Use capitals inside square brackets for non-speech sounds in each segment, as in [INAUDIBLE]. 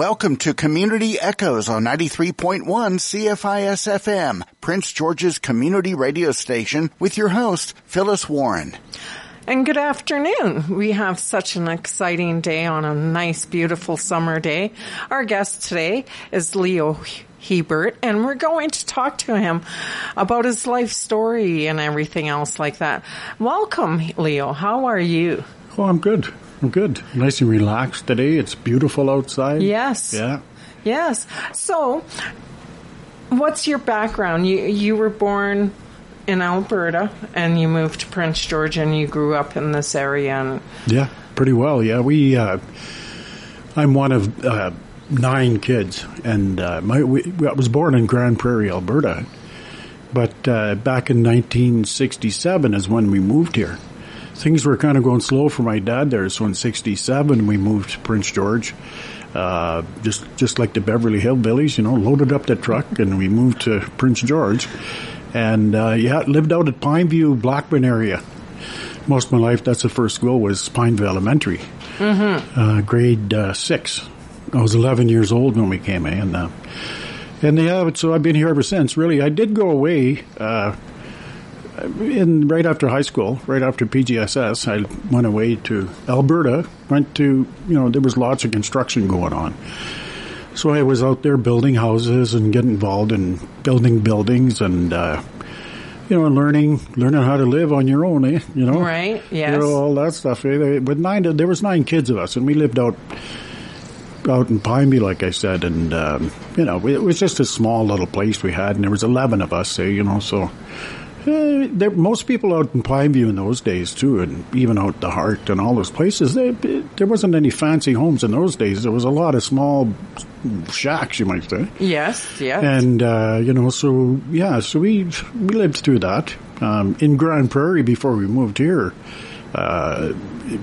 Welcome to Community Echoes on 93.1 CFIS FM, Prince George's community radio station with your host, Phyllis Warren. And good afternoon. We have such an exciting day on a nice, beautiful summer day. Our guest today is Leo Hebert, and we're going to talk to him about his life story and everything else like that. Welcome, Leo. How are you? Oh, I'm good. I'm good. Nice and relaxed today. It's beautiful outside. Yes. Yeah. Yes. So, what's your background? You you were born in Alberta and you moved to Prince George and you grew up in this area. And Yeah, pretty well. Yeah, we. Uh, I'm one of uh, nine kids, and uh, my we, I was born in Grande Prairie, Alberta. But uh, back in 1967 is when we moved here. Things were kind of going slow for my dad there, so in '67 we moved to Prince George. Uh, just just like the Beverly Hillbillies, you know, loaded up the truck and we moved to Prince George, and uh, yeah, lived out at Pineview, Blackburn area. Most of my life, that's the first school was Pineview Elementary, uh, grade uh, six. I was 11 years old when we came in, uh, and yeah, so I've been here ever since. Really, I did go away. In right after high school, right after PGSS, I went away to Alberta. Went to you know there was lots of construction going on, so I was out there building houses and getting involved in building buildings and uh, you know learning learning how to live on your own. Eh? You know, Right, yes. You know all that stuff. eh? With nine, there was nine kids of us, and we lived out out in Pineview, like I said, and um, you know it was just a small little place we had, and there was eleven of us. eh, you know, so. Uh, there, most people out in Pineview in those days too, and even out the Hart and all those places, they, there wasn't any fancy homes in those days. There was a lot of small shacks, you might say. yes, yes. And uh, you know, so yeah, so we we lived through that um, in Grande Prairie before we moved here. Uh,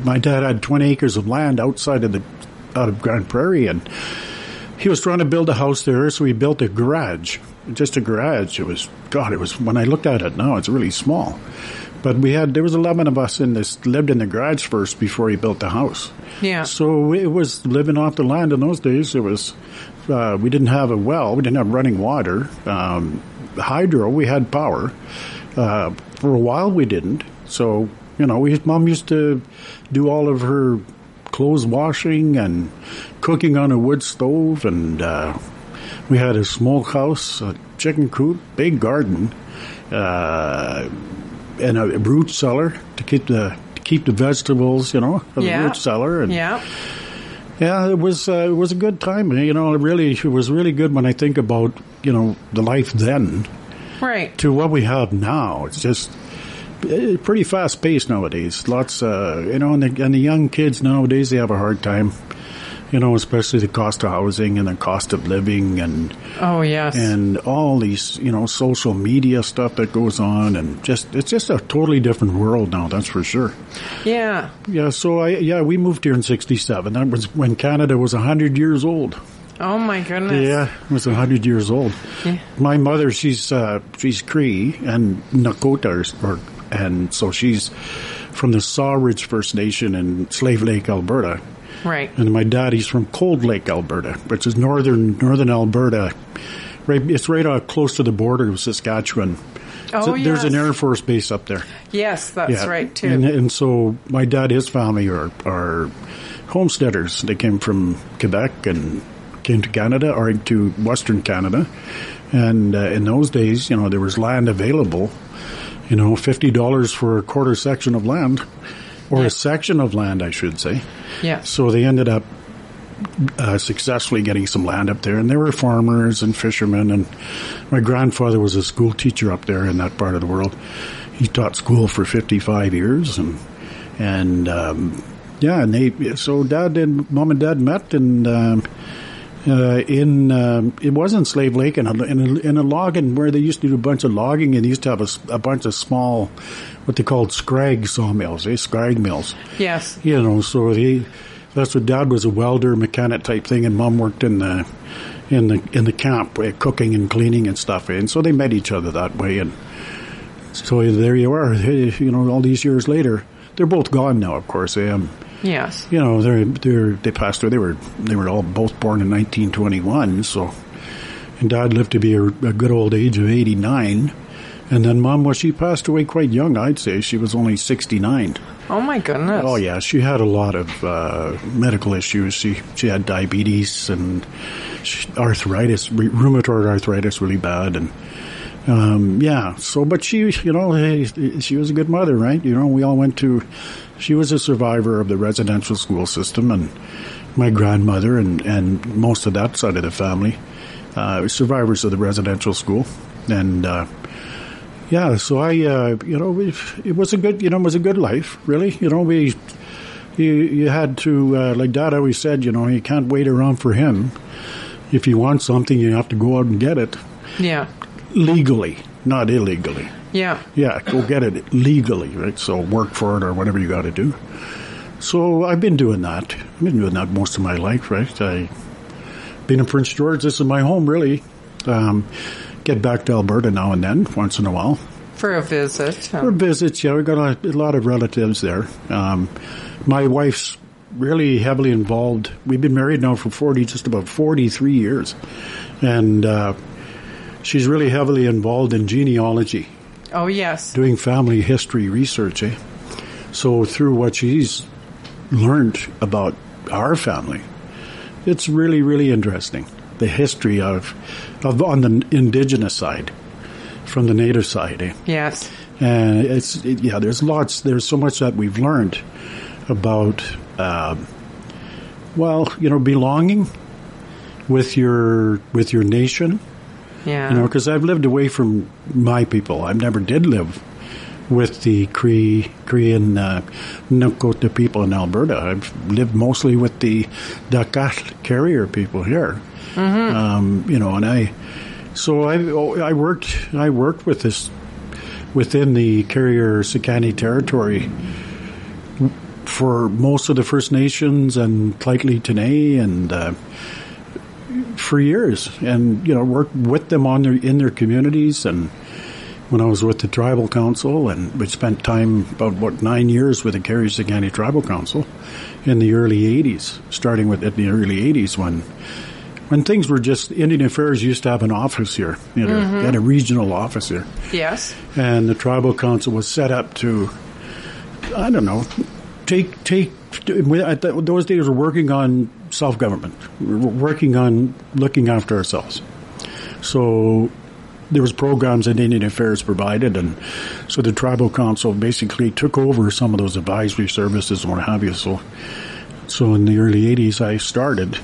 my dad had twenty acres of land outside of the out of Grande Prairie, and he was trying to build a house there, so he built a garage, just a garage. It was God. It was when I looked at it now, it's really small. But we had there was eleven of us in this lived in the garage first before he built the house. Yeah. So it was living off the land in those days. It was uh, we didn't have a well, we didn't have running water, um, hydro. We had power. Uh, for a while, we didn't. So you know, we mom used to do all of her clothes washing and cooking on a wood stove, and uh, we had a smokehouse, a chicken coop, big garden, uh, and a root cellar to keep the to keep the vegetables, you know, yeah. the root cellar. And yeah. yeah, it was uh, it was a good time. You know, it really it was really good when I think about you know the life then Right. to what we have now. It's just pretty fast paced nowadays. Lots, uh, you know, and the, and the young kids nowadays they have a hard time. You know, especially the cost of housing and the cost of living and Oh, yes. and all these you know social media stuff that goes on and just it's just a totally different world now. That's for sure. yeah. Yeah. So I yeah we moved here in '67. That was when Canada was hundred years old. Oh, my goodness. Yeah, it was hundred years old. Yeah. My mother, she's uh, she's Cree and Nakota, or, and so she's from the Sawridge First Nation in Slave Lake, Alberta. Right. And my daddy's from Cold Lake, Alberta, which is northern northern Alberta. Right, it's right uh, close to the border of Saskatchewan. Oh, So There's an. Air Force base up there. Yes, that's Yeah. right, too. And, and so my dad, his family are, are homesteaders. They came from Quebec and came to Canada or to Western Canada. And uh, in those days, you know, there was land available. You know, fifty dollars for a quarter section of land, or Yeah. a section of land, I should say. yeah. So they ended up uh, successfully getting some land up there, and they were farmers and fishermen. And my grandfather was a school teacher up there in that part of the world. He taught school for fifty-five years, and and um, yeah, and they so dad and mom and dad met, and um, uh, in um, it was in Slave Lake, in a, in a, in a logging where they used to do a bunch of logging, and they used to have a bunch of small, what they called scrag sawmills, eh, scrag mills Yes. you know, so he, that's what dad was a welder, mechanic type thing, and mom worked in the, in the, in the camp, uh, cooking and cleaning and stuff. And so they met each other that way. And so there you are, you know, all these years later, they're both gone now, of course. Um, Yes. You know, they're they're they passed away. They were they were all both born in 1921. So, and Dad lived to be a, a good old age of 89. And then Mom, well, she passed away quite young. I'd say she was only 69. Oh my goodness. Oh yeah, she had a lot of uh, medical issues. She she had diabetes and arthritis, rheumatoid arthritis, really bad, and um, yeah. So, but she, you know, hey, she was a good mother, right? You know, we all went to. She was a survivor of the residential school system, and my grandmother and and most of that side of the family, uh, survivors of the residential school, and. Uh, yeah, so I, uh, you know, it was a good, you know, it was a good life, really. You know, we, you, you had to, uh, like Dad always said, you know, you can't wait around for him. If you want something, you have to go out and get it Yeah. legally, not illegally. Yeah. Yeah, go get it legally, right? So work for it or whatever you got to do. So I've been doing that. I've been doing that most of my life, right? I been in Prince George. This is my home, really. Um, get back to Alberta now and then, once in a while. For a visit. For visits, yeah, we've got a, a lot of relatives there. Um, my wife's really heavily involved. We've been married now for 40, just about 43 years. And, uh, she's really heavily involved in genealogy, Oh yes. doing family history research, eh? So through what she's learned about our family, it's really, really interesting. The history of, of on the indigenous side, from the native side, eh? Yes. And it's it, yeah. There's lots. There's so much that we've learned about. Um, well, you know, belonging with your with your nation. Yeah. You know, because I've lived away from my people. I never did live with the Cree, Cree and uh, Nakota people in Alberta. I've lived mostly with the Dakelh carrier people here. Um, you know, and I, so I, oh, I worked, I worked with this within the carrier Sekani territory for most of the First Nations and Lheidli T'enneh and uh, for years, and you know worked with them on their in their communities. And when I was with the tribal council, and we spent time about what nine years with the Sekani Tribal Council in the early '80s, starting with in the early '80s when. When things were just Indian Affairs used to have an office here, you know, mm-hmm. had a regional office here Yes. and the tribal council was set up to, I don't know, take take. we- At the, those days, we're working on self government. Working on looking after ourselves. So there was programs that Indian Affairs provided, and so the tribal council basically took over some of those advisory services and what have you. So, so in the early '80s, I started,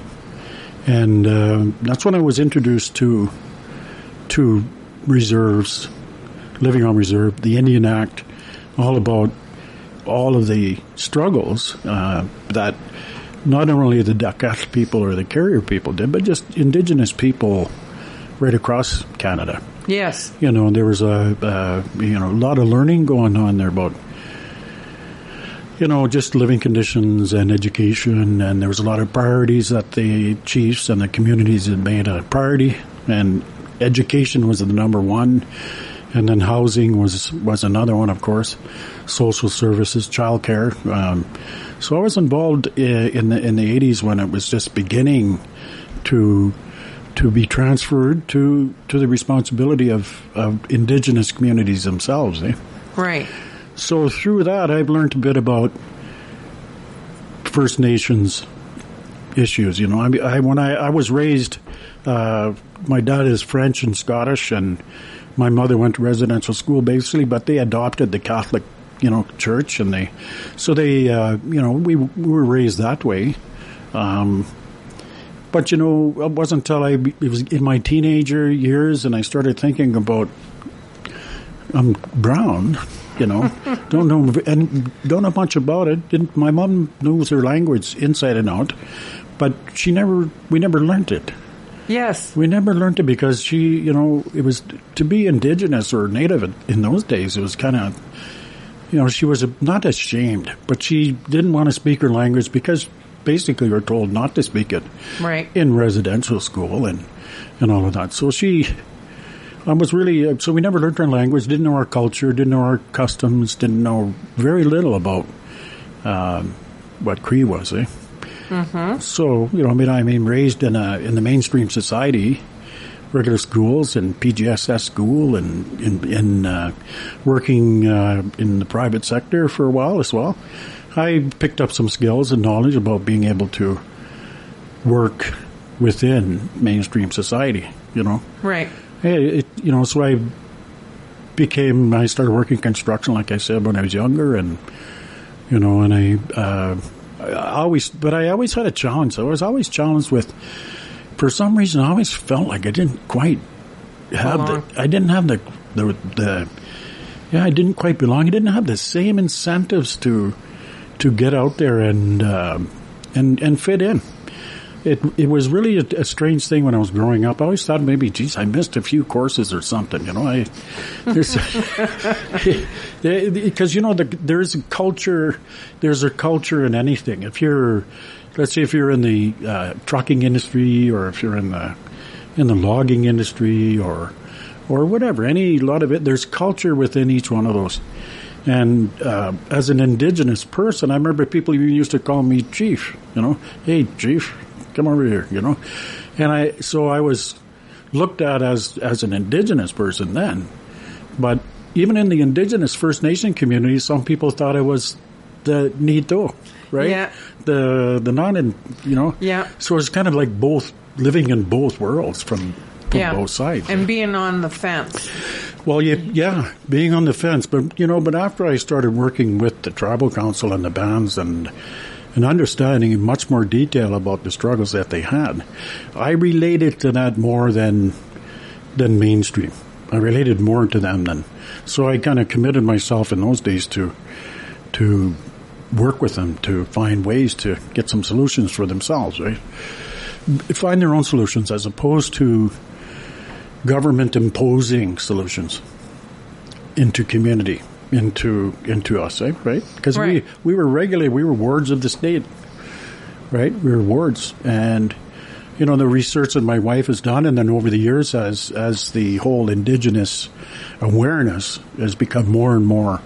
and uh, that's when I was introduced to to reserves living on reserve, the Indian Act, all about all of the struggles uh, that not only the Dakelh people or the carrier people did, but just indigenous people right across Canada. Yes. You know, there was a uh, you know a lot of learning going on there about you know just living conditions and education, and there was a lot of priorities that the chiefs and the communities had made a priority, and education was the number one, and then housing was was another one, of course, social services, childcare. Um, so I was involved in the in the eighties when it was just beginning to to be transferred to to the responsibility of, of indigenous communities themselves. Eh? Right. So through that, I've learned a bit about First Nations issues. You know, I, I when I, I was raised, uh, my dad is French and Scottish, and my mother went to residential school basically, but they adopted the Catholic, you know, church, and they, so they, uh, you know, we, we were raised that way. Um, but you know, it wasn't until I it was in my teenager years, and I started thinking about I'm brown, you know, [LAUGHS] don't know and don't know much about it. Didn't my mom knows her language inside and out, but she never we never learned it. Yes. We never learned it because she, you know, it was to be indigenous or native in those days. It was kind of, you know, she was not ashamed, but she didn't want to speak her language because basically we were told not to speak it Right. in residential school and and all of that. So she, I was really uh, so we never learned our language, didn't know our culture, didn't know our customs, didn't know very little about um, what Cree was, eh? Mm-hmm. So you know, I mean, I mean, raised in a in the mainstream society, regular schools and PGSS school, and in, in uh, working uh, in the private sector for a while as well. I picked up some skills and knowledge about being able to work within mainstream society. You know, Right. It, you know, so I became, I started working construction, like I said, when I was younger, and, you know, and I, uh, I always, but I always had a challenge. I was always challenged with, for some reason, I always felt like I didn't quite have Belong. the, I didn't have the, the, the, yeah, I didn't quite belong. I didn't have the same incentives to, to get out there and, um, and, and fit in it it was really a, a strange thing when I was growing up. I always thought maybe, geez, I missed a few courses or something. You know, I there's [LAUGHS] because you know the, there's a culture. There's a culture in anything. If you're, let's say, if you're in the uh, trucking industry or if you're in the in the logging industry or or whatever, any lot of it. There's culture within each one of those. And uh, as an indigenous person, I remember people used to call me chief. You know, hey chief, come over here. You know, and I so I was looked at as as an indigenous person then, but even in the indigenous First Nation community, some people thought I was the Nito, right? Yeah. The the non, you know. Yeah. So it's kind of like both living in both worlds from, from Yeah. both sides. And being on the fence. Well, you, yeah, being on the fence, but you know, but after I started working with the tribal council and the bands and and understanding in much more detail about the struggles that they had, I related to that more than than mainstream. I related more to them than so. I kind of committed myself in those days to to work with them to find ways to get some solutions for themselves, right? Find their own solutions as opposed to government imposing solutions into community, into into us, eh? right? Because Right. we we were regularly we were wards of the state, right? We were wards, and you know the research that my wife has done, and then over the years, as as the whole indigenous awareness has become more and more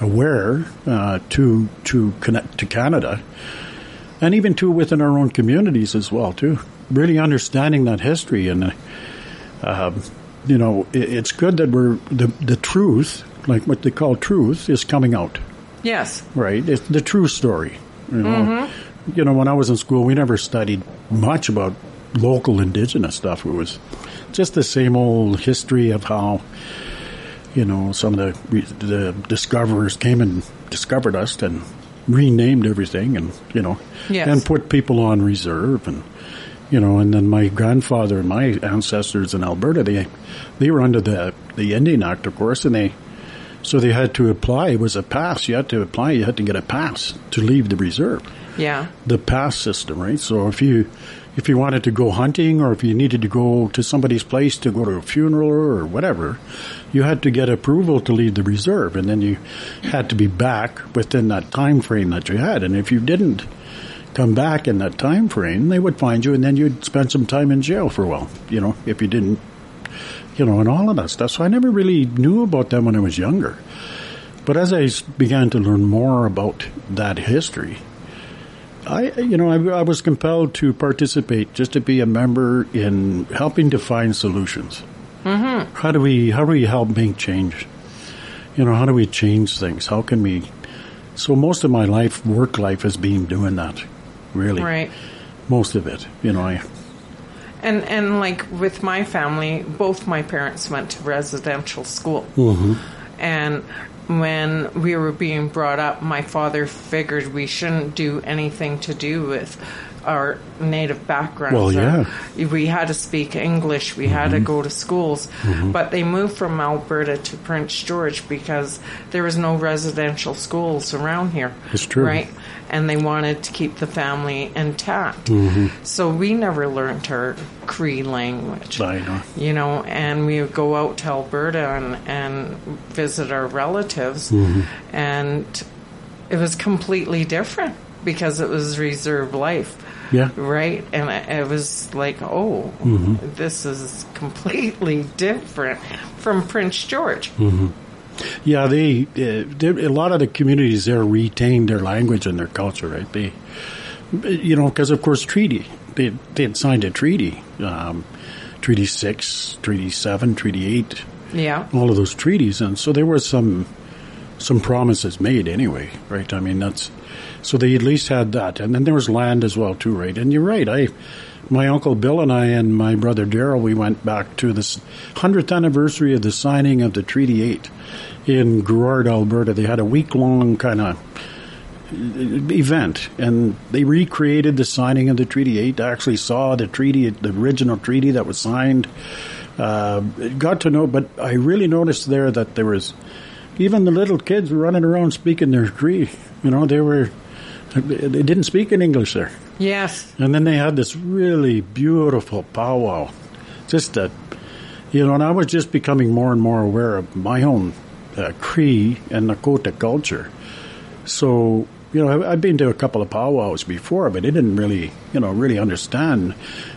aware uh, to to connect to Canada, and even to within our own communities as well, too. Really understanding that history and. Uh, you know, it, it's good that we're the the truth, like what they call truth, is coming out. Yes. Right, it's the true story. You know, mm-hmm. you know, when I was in school, we never studied much about local indigenous stuff. It was just the same old history of how, you know, some of the the discoverers came and discovered us and renamed everything, and you know, Yes. and put people on reserve and. You know, and then my grandfather and my ancestors in Alberta, they they were under the the Indian Act, of course, and they so they had to apply. It was a pass. You had to apply. You had to get a pass to leave the reserve. Yeah. The pass system, right? So if you if you wanted to go hunting or if you needed to go to somebody's place to go to a funeral or whatever, you had to get approval to leave the reserve, and then you had to be back within that time frame that you had. And if you didn't come back in that time frame, they would find you, and then you'd spend some time in jail for a while. You know, if you didn't you know, and all of that stuff. So I never really knew about them when I was younger. But as I began to learn more about that history, I, you know, I, I was compelled to participate just to be a member in helping to find solutions. Mm-hmm. How do we, how do we help make change? You know, how do we change things? How can we? So most of my life, work life, has been doing that. Really, Right. most of it. You know, I. And and like with my family, both my parents went to residential school. Mm-hmm. And when we were being brought up, my father figured we shouldn't do anything to do with our native background. Well, yeah. we had to speak English. We had to mm-hmm. go to schools. Mm-hmm. But they moved from Alberta to Prince George because there was no residential schools around here. It's true. Right? And they wanted to keep the family intact. Mm-hmm. So we never learned our Cree language. Know. You know, and we would go out to Alberta and, and visit our relatives, Mm-hmm. and it was completely different because it was reserve life. Yeah. Right? And it was like, oh, Mm-hmm. this is completely different from Prince George. Mm-hmm. Yeah, they, uh, they a lot of the communities there retained their language and their culture, right? They, you know, because of course treaty they they had signed a treaty, um, Treaty Six, Treaty Seven, Treaty Eight, Yeah. all of those treaties, and so there were some some promises made anyway, right? I mean that's so they at least had that, and then there was land as well too, right? And you're right, I. My uncle Bill and I and my brother Daryl, we went back to the hundredth anniversary of the signing of the Treaty Eight in Grouard, Alberta. They had a week long kind of event, and they recreated the signing of the Treaty Eight. I actually saw the treaty, the original treaty that was signed. Uh, got to know, but I really noticed there that there was even the little kids were running around speaking their Cree. You know, they were they didn't speak in English there. Yes. And then they had this really beautiful powwow. Just that, you know, and I was just becoming more and more aware of my own uh, Cree and Nakota culture. So, you know, I've been to a couple of powwows before, but I didn't really, you know, really understand.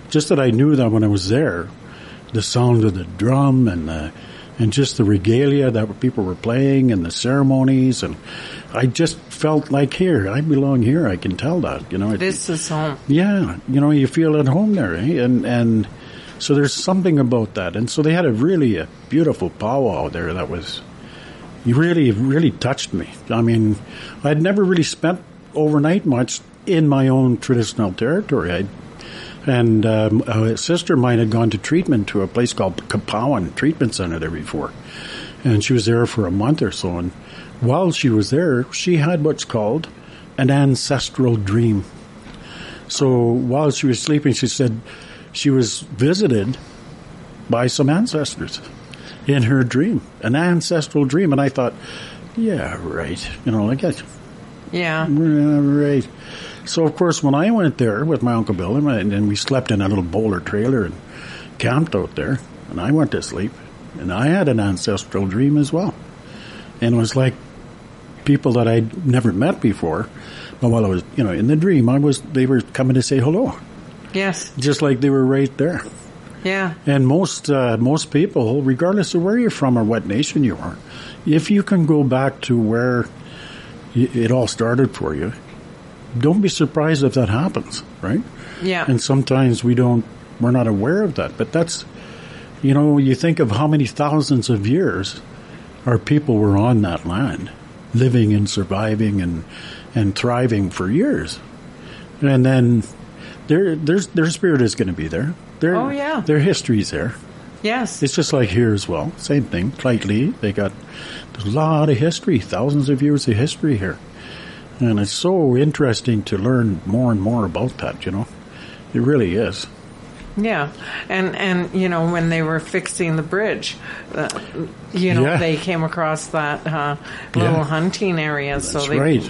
Just that I knew that when I was there, the sound of the drum and the, and just the regalia that people were playing and the ceremonies and I just felt like here, I belong here. I can tell that, you know. It, This is home. yeah, you know, you feel at home there, eh? and and so there's something about that, and so they had a really a beautiful powwow there that was, really really touched me. I mean, I'd never really spent overnight much in my own traditional territory. I, and um, a sister of mine had gone to treatment to a place called Kapown Treatment Center there before, and she was there for a month or so, and while she was there, she had what's called an ancestral dream. So while she was sleeping, she said she was visited by some ancestors in her dream, an ancestral dream. And I thought, yeah, right. You know, like that. Yeah. Yeah, right. So of course, when I went there with my uncle Bill, and, I- and we slept in a little Boler trailer and camped out there, and I went to sleep, and I had an ancestral dream as well, and it was like people that I'd never met before. But while I was, you know, in the dream, I was they were coming to say hello, Yes. just like they were right there. Yeah. And most uh, most people, regardless of where you're from or what nation you are, if you can go back to where it all started for you, don't be surprised if that happens, right? Yeah. And sometimes we don't, we're not aware of that. But that's, you know, you think of how many thousands of years our people were on that land, living and surviving and and thriving for years, and then their there's their spirit is going to be there. Their, Oh, yeah. their history's there. yes. It's just like here as well. Same thing. Slightly, they got a lot of history, thousands of years of history here, and it's so interesting to learn more and more about that. You know, it really is. Yeah, and and you know when they were fixing the bridge, uh, you know Yeah. they came across that uh, little Yeah. hunting area, so they right.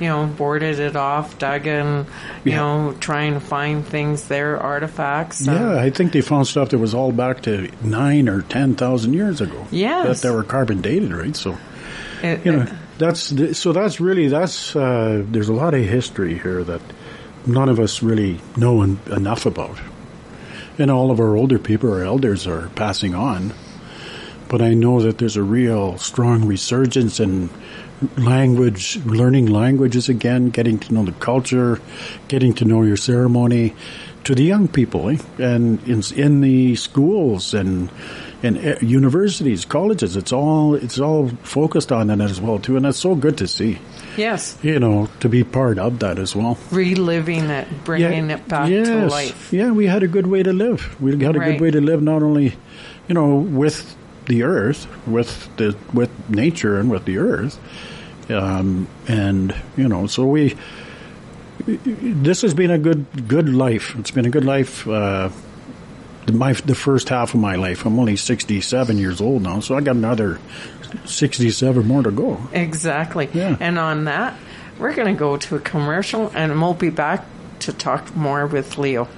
you know boarded it off, dug in, you Yeah. know trying to find things there, artifacts. uh, Yeah, I think they found stuff that was all back to nine or ten thousand years ago. Yes. that they were carbon dated, right? So it- you know, it- that's so that's really that's uh, there's a lot of history here that none of us really know en- enough about, and all of our older people, our elders, are passing on. But I know that there's a real strong resurgence in language, learning languages again, getting to know the culture, getting to know your ceremony, to the young people, eh? and in, in the schools and and uh, universities, colleges. It's all it's all focused on that as well too, and that's so good to see. Yes, You know, to be part of that as well. reliving it, bringing it back to yes. life. Yeah, we had a good way to live. We had a Right. good way to live, not only, you know, with the earth, with the with nature, and with the earth, um, and you know, so we. This has been a good good life. It's been a good life. Uh, my the first half of my life. I'm only 67 years old now, so I got another 67 more to go. Exactly. Yeah. And on that, we're going to go to a commercial, and we'll be back to talk more with Leo.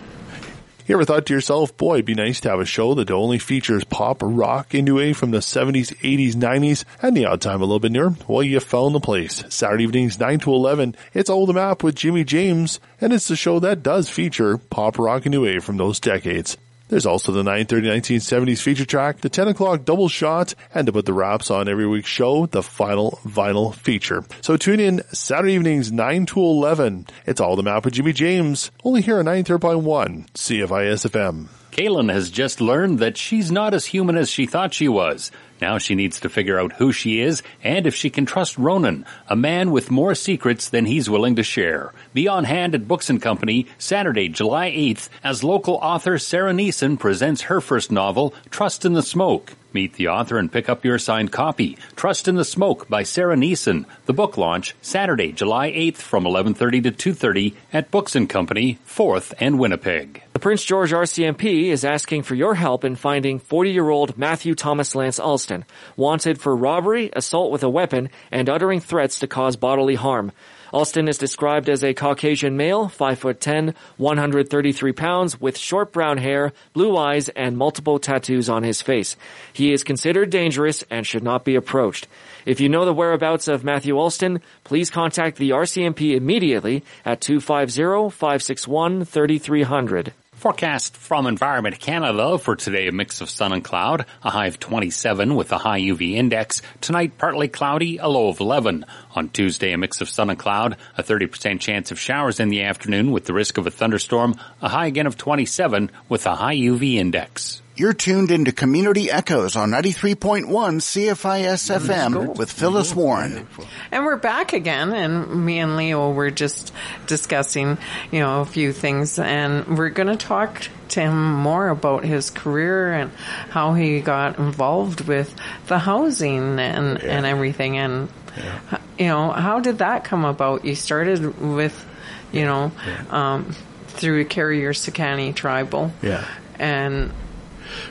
You ever thought to yourself, boy, it'd be nice to have a show that only features pop, rock, and new wave from the 70s, 80s, 90s, and the odd time a little bit newer? Well, you found the place. Saturday evenings, 9 to 11, it's All the Map with Jimmy James, and it's the show that does feature pop, rock, and new wave from those decades. There's also the 930 1970s feature track, the 10 o'clock double shot, and to put the wraps on every week's show, the final vinyl feature. So tune in Saturday evenings 9 to 11. It's all the map with Jimmy James, only here on 93.1 CFIS FM. Kaylin has just learned that she's not as human as she thought she was. Now she needs to figure out who she is and if she can trust Ronan, a man with more secrets than he's willing to share. Be on hand at Books and Company Saturday, July 8th as local author Sarah Neeson presents her first novel, Trust in the Smoke. Meet the author and pick up your signed copy. Trust in the Smoke by Sarah Neeson. The book launch Saturday, July 8th from 11:30 to 2:30 at Books and Company, 4th and Winnipeg. The Prince George RCMP is asking for your help in finding 40-year-old Matthew Thomas Lance Alston, wanted for robbery, assault with a weapon, and uttering threats to cause bodily harm. Alston is described as a Caucasian male, 5 foot 10, 133 pounds, with short brown hair, blue eyes, and multiple tattoos on his face. He is considered dangerous and should not be approached. If you know the whereabouts of Matthew Alston, please contact the RCMP immediately at 250-561-3300. Forecast from Environment Canada for today a mix of sun and cloud, a high of 27 with a high UV index. Tonight partly cloudy, a low of 11. On Tuesday a mix of sun and cloud, a 30% chance of showers in the afternoon with the risk of a thunderstorm, a high again of 27 with a high UV index. You're tuned into Community Echoes on 93.1 CFIS FM with Phyllis Warren. And we're back again, and me and Leo were just discussing, you know, a few things, and we're going to talk to him more about his career and how he got involved with the housing and, Yeah. and everything. And, Yeah. you know, how did that come about? You started with, you know, um, through Carrier Sekani Tribal. Yeah. And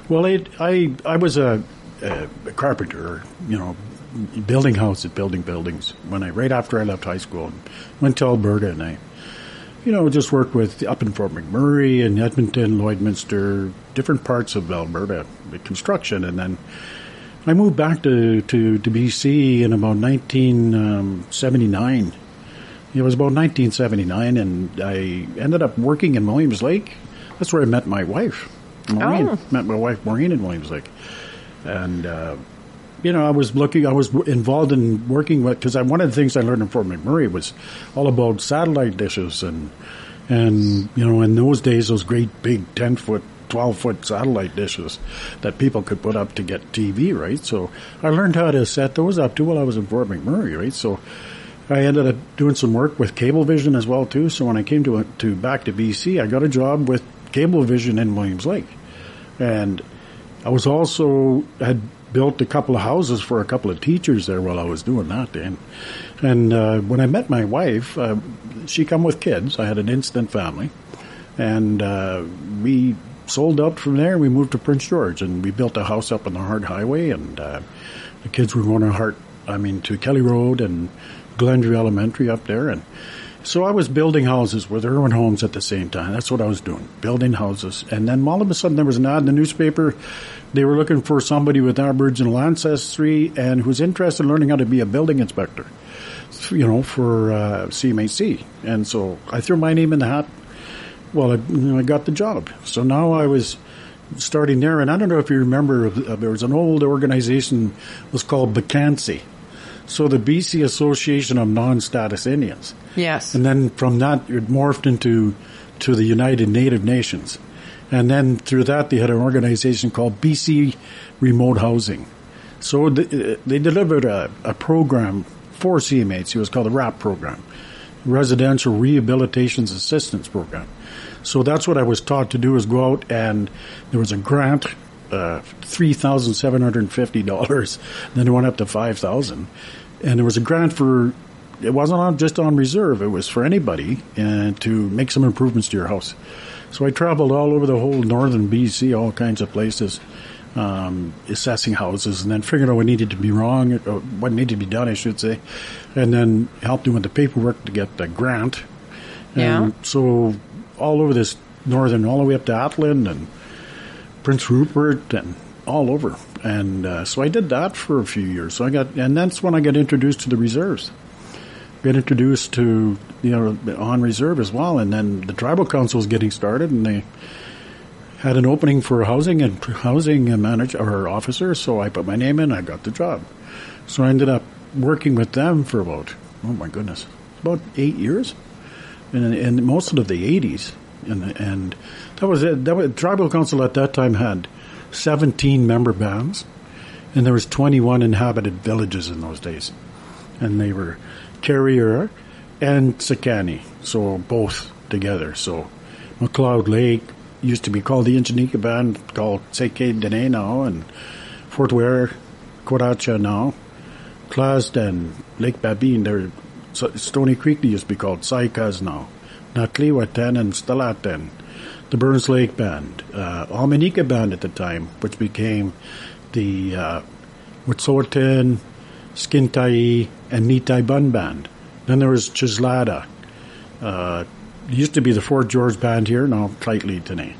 Well, it, I I was a, a carpenter, you know, building houses, building buildings. When I right after I left high school, and went to Alberta, and I, you know, just worked with up in Fort McMurray and Edmonton, Lloydminster, different parts of Alberta, construction, and then I moved back to to, to BC in about 1979. Um, it was about 1979, and I ended up working in Williams Lake. That's where I met my wife, Maureen. Oh. Met my wife Maureen in Williams Lake, and uh, you know I was looking. I was w- involved in working with because one of the things I learned in Fort McMurray was all about satellite dishes and and you know in those days those great big ten foot. 12 foot satellite dishes that people could put up to get TV, right? So I learned how to set those up too while I was in Fort McMurray, right? So I ended up doing some work with Cablevision as well too. So when I came to to back to BC, I got a job with Cablevision in Williams Lake, and I was also had built a couple of houses for a couple of teachers there while I was doing that. And and uh, when I met my wife, uh, she come with kids. I had an instant family, and uh, we sold up from there. And we moved to Prince George, and we built a house up on the Hart Highway, and uh, the kids were going to Hart. I mean to Kelly Road and Glenview Elementary up there, and so I was building houses with Irwin Homes at the same time. That's what I was doing, building houses. And then all of a sudden there was an ad in the newspaper. They were looking for somebody with Aboriginal ancestry and who's interested in learning how to be a building inspector, you know, for uh, CMHC. And so I threw my name in the hat. Well, I, I got the job. So now I was starting there. And I don't know if you remember, uh, there was an old organization was called BCANSI. So the BC Association of Non-Status Indians. Yes. And then from that, it morphed into to the United Native Nations. And then through that, they had an organization called BC Remote Housing. So th- they delivered a, a program for CMHC. It was called the RAP program, Residential Rehabilitations Assistance Program. So that's what I was taught to do is go out and there was a grant, uh, three thousand seven hundred and fifty dollars. [LAUGHS] Then it went up to five thousand, and there was a grant for. It wasn't on, just on reserve; it was for anybody and to make some improvements to your house. So I traveled all over the whole northern BC, all kinds of places, um, assessing houses, and then figuring out what needed to be wrong, or what needed to be done, I should say, and then helped them with the paperwork to get the grant. Yeah. So all over this northern, all the way up to Atlin and Prince Rupert and all over. And uh, so I did that for a few years. So I got, and that's when I got introduced to the reserves. Got introduced to you know on reserve as well, and then the tribal council was getting started, and they had an opening for housing and housing manager or officer, so I put my name in. I got the job. So I ended up working with them for about oh my goodness, about eight years, and and most of the eighties, and and that was it. That was, tribal council at that time had seventeen member bands, and there was twenty one inhabited villages in those days, and they were Carrier and Sekani, so both together. So McLeod Lake used to be called the Ingenika Band, called Tsay Keh Dene now, and Fort Ware, Kwadacha now, Clasd and Lake Babine, they're Stony Creek they used to be called Saik'uz now, Nadleh Whut'en and Stellat'en, the Burns Lake Band, uh, Band at the time, which became the uh, Wet'suwet'en, Skin Tyee, and Nee Tahi Buhn Band. Then there was Cheslatta, uh, used to be the Fort George band here, now Lheidli today.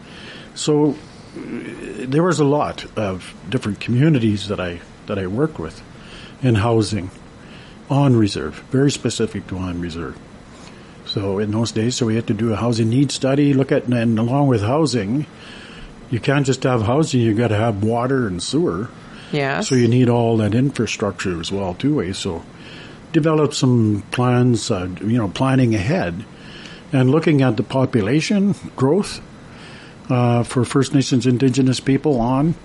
So there was a lot of different communities that I that I worked with in housing on reserve, very specific to on reserve. So in those days, so we had to do a housing needs study, look at and along with housing, you can't just have housing; you got to have water and sewer. Yeah. So you need all that infrastructure as well, too. Eh? So develop some plans, uh, you know, planning ahead and looking at the population growth uh, for First Nations Indigenous people on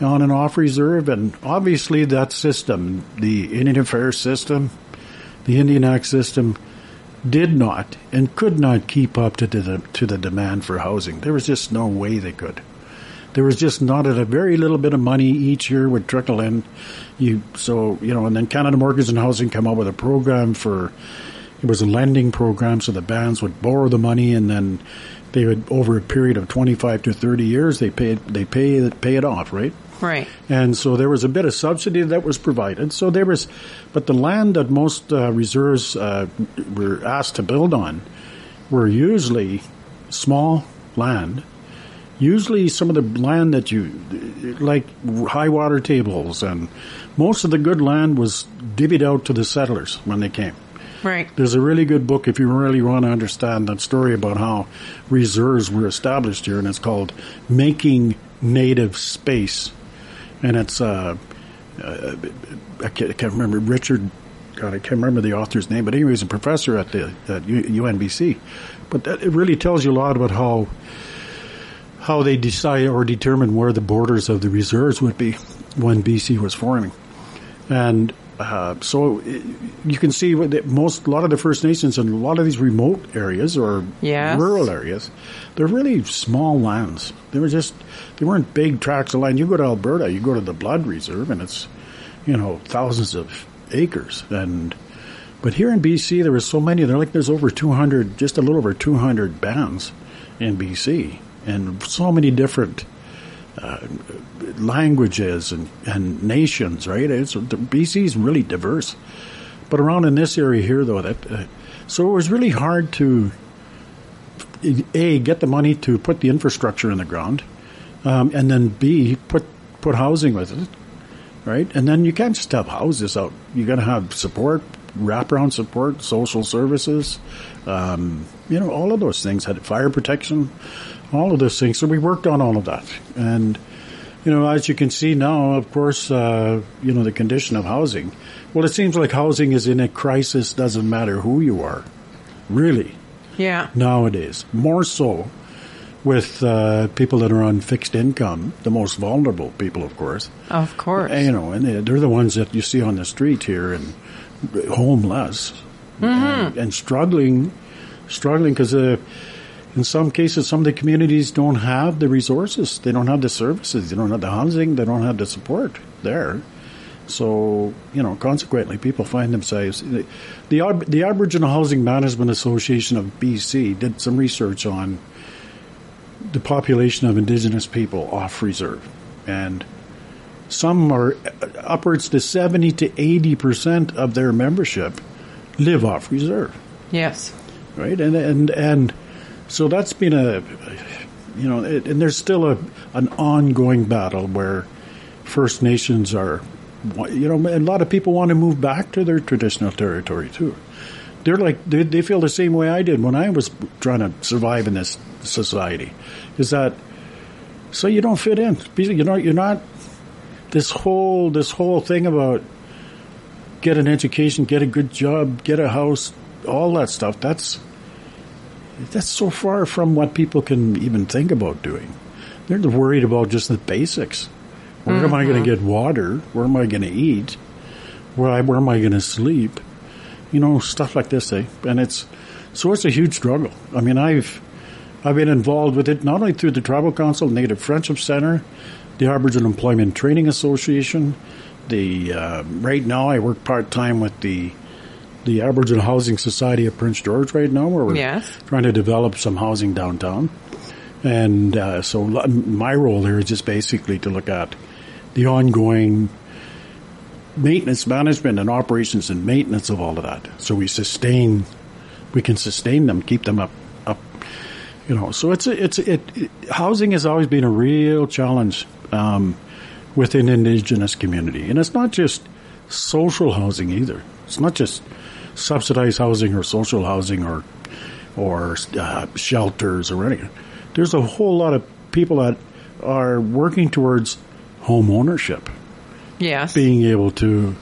on and off reserve, and obviously that system, the Indian Affairs system, the Indian Act system, did not and could not keep up to the to the demand for housing. There was just no way they could. There was just not a very little bit of money each year would trickle in. You so you know, and then Canada Mortgage and Housing come up with a program for it was a lending program, so the bands would borrow the money and then they would over a period of 25 to 30 years they pay they pay pay it off, right? Right. And so there was a bit of subsidy that was provided. So there was, but the land that most uh, reserves uh, were asked to build on were usually small land. Usually, some of the land that you like high water tables, and most of the good land was divvied out to the settlers when they came. Right. There's a really good book if you really want to understand that story about how reserves were established here, and it's called Making Native Space. And it's, uh, uh, I, can't, I can't remember, Richard, God, I can't remember the author's name, but anyway, he's a professor at the at UNBC. But that, it really tells you a lot about how how they decide or determine where the borders of the reserves would be when BC was forming. And uh, so you can see that most a lot of the First Nations in a lot of these remote areas or yes. rural areas, they're really small lands. They were just they weren't big tracts of land. You go to Alberta, you go to the Blood Reserve, and it's you know thousands of acres. And but here in BC, there was so many. There like there's over 200, just a little over 200 bands in BC, and so many different uh, languages and, and nations, right? It's, BC is really diverse. But around in this area here, though, that uh, so it was really hard to a get the money to put the infrastructure in the ground, um, and then b put put housing with it, right? And then you can't just have houses out. You got to have support, wraparound support, social services, um, you know, all of those things. Had fire protection, all of those things. So we worked on all of that, and you know, as you can see now, of course, uh, you know, the condition of housing. Well, it seems like housing is in a crisis. Doesn't matter who you are, really. Yeah. Nowadays, more so with uh, people that are on fixed income, the most vulnerable people, of course. Of course. You know, and they're the ones that you see on the street here and homeless mm-hmm. and, and, struggling, struggling because. Uh, in some cases, some of the communities don't have the resources. They don't have the services. They don't have the housing. They don't have the support there. So, you know, consequently, people find themselves. The, the, the Aboriginal Housing Management Association of BC did some research on the population of Indigenous people off reserve. And some are upwards to 70 to 80% of their membership live off reserve. Yes. Right? And, and, and, so that's been a, you know, it, and there's still a an ongoing battle where First Nations are, you know, a lot of people want to move back to their traditional territory too. They're like they, they feel the same way I did when I was trying to survive in this society. Is that So you don't fit in. You know, you're not this whole this whole thing about get an education, get a good job, get a house, all that stuff. That's that's so far from what people can even think about doing. They're worried about just the basics. Where mm-hmm. am I going to get water? Where am I going to eat? Where, where am I going to sleep? You know, stuff like this. Eh? And it's so it's a huge struggle. I mean, I've I've been involved with it not only through the Tribal Council, Native Friendship Center, the Aboriginal Employment Training Association. The uh, right now I work part time with the the Aboriginal Housing Society of Prince George right now, where we're yes. trying to develop some housing downtown. And uh, so my role here is just basically to look at the ongoing maintenance management and operations and maintenance of all of that. So we sustain, we can sustain them, keep them up, up. You know, so it's a, it's a, it, it, housing has always been a real challenge um, within indigenous community, and it's not just social housing either. It's not just subsidized housing or social housing or or uh, shelters or anything. There's a whole lot of people that are working towards home ownership. Yes. Being able to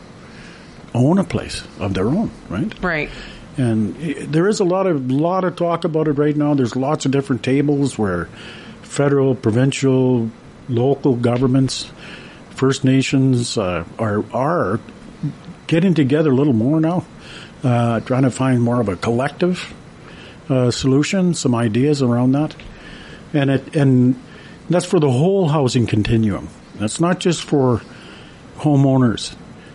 own a place of their own, right? Right. And there is a lot of lot of talk about it right now. There's lots of different tables where federal, provincial, local governments, First Nations uh, are are getting together a little more now, uh, trying to find more of a collective uh, solution, some ideas around that, and it and that's for the whole housing continuum. That's not just for homeowners.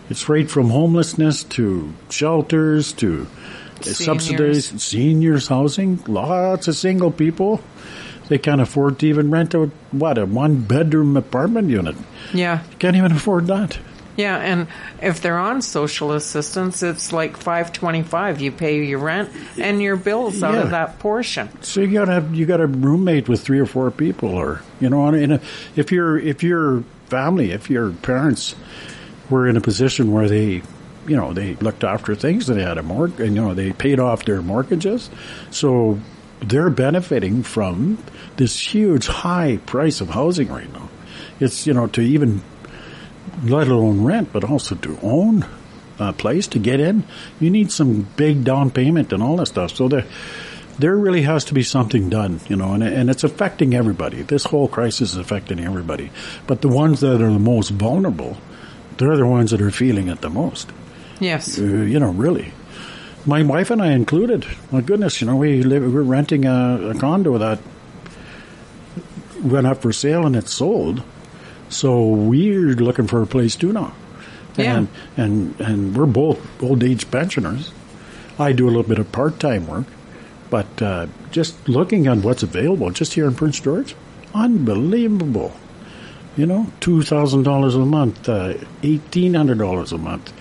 It's right from homelessness to shelters to seniors. subsidized seniors housing. Lots of single people. They can't afford to even rent a what a one bedroom apartment unit. Yeah, can't even afford that. Yeah, and if they're on social assistance, it's like five twenty five. You pay your rent and your bills out yeah. of that portion. So you gotta have you got a roommate with three or four people, or you know, in a, if you're if your family, if your parents were in a position where they, you know, they looked after things, and they had a mortgage, and you know, they paid off their mortgages, so they're benefiting from this huge high price of housing right now. It's you know to even let alone rent, but also to own a place to get in, you need some big down payment and all that stuff. So there, there really has to be something done, you know, and, and it's affecting everybody. This whole crisis is affecting everybody. But the ones that are the most vulnerable, they're the ones that are feeling it the most. Yes. Uh, you know, really. My wife and I included. My goodness, you know, we live, we're renting a, a condo that went up for sale and it's sold so we're looking for a place too now. Yeah. And, and, and we're both old age pensioners. I do a little bit of part time work, but uh, just looking at what's available just here in Prince George, unbelievable. You know, two thousand dollars a month, uh, eighteen hundred dollars a month,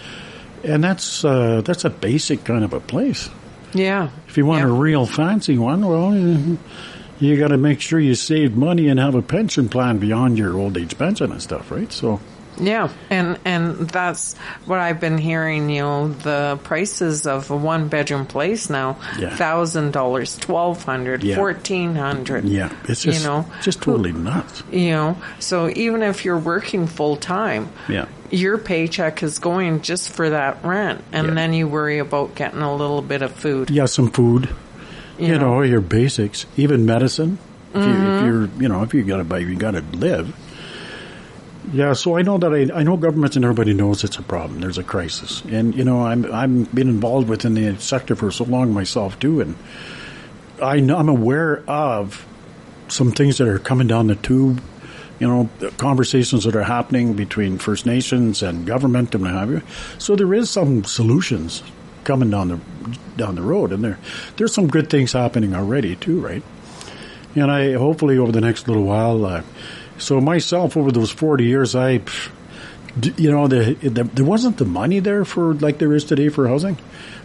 and that's uh, that's a basic kind of a place. Yeah. If you want yeah. a real fancy one, well, you got to make sure you save money and have a pension plan beyond your old age pension and stuff, right? So. Yeah, and and that's what I've been hearing. You know, the prices of a one bedroom place now thousand dollars, twelve hundred, yeah. fourteen hundred. Yeah, it's just you know just totally nuts. You know, so even if you're working full time, yeah, your paycheck is going just for that rent, and yeah. then you worry about getting a little bit of food. Yeah, some food you, you know. know. your basics, even medicine. If, mm-hmm. you, if you're, you know, if you got to buy, you got to live. Yeah, so I know that I, I know governments and everybody knows it's a problem. There's a crisis, and you know I'm I'm been involved within the sector for so long myself too, and I know, I'm aware of some things that are coming down the tube. You know, conversations that are happening between First Nations and government and what have you. So there is some solutions coming down the down the road, and there there's some good things happening already too, right? And I hopefully over the next little while. Uh, so myself, over those forty years, I, you know, the, the, there wasn't the money there for like there is today for housing.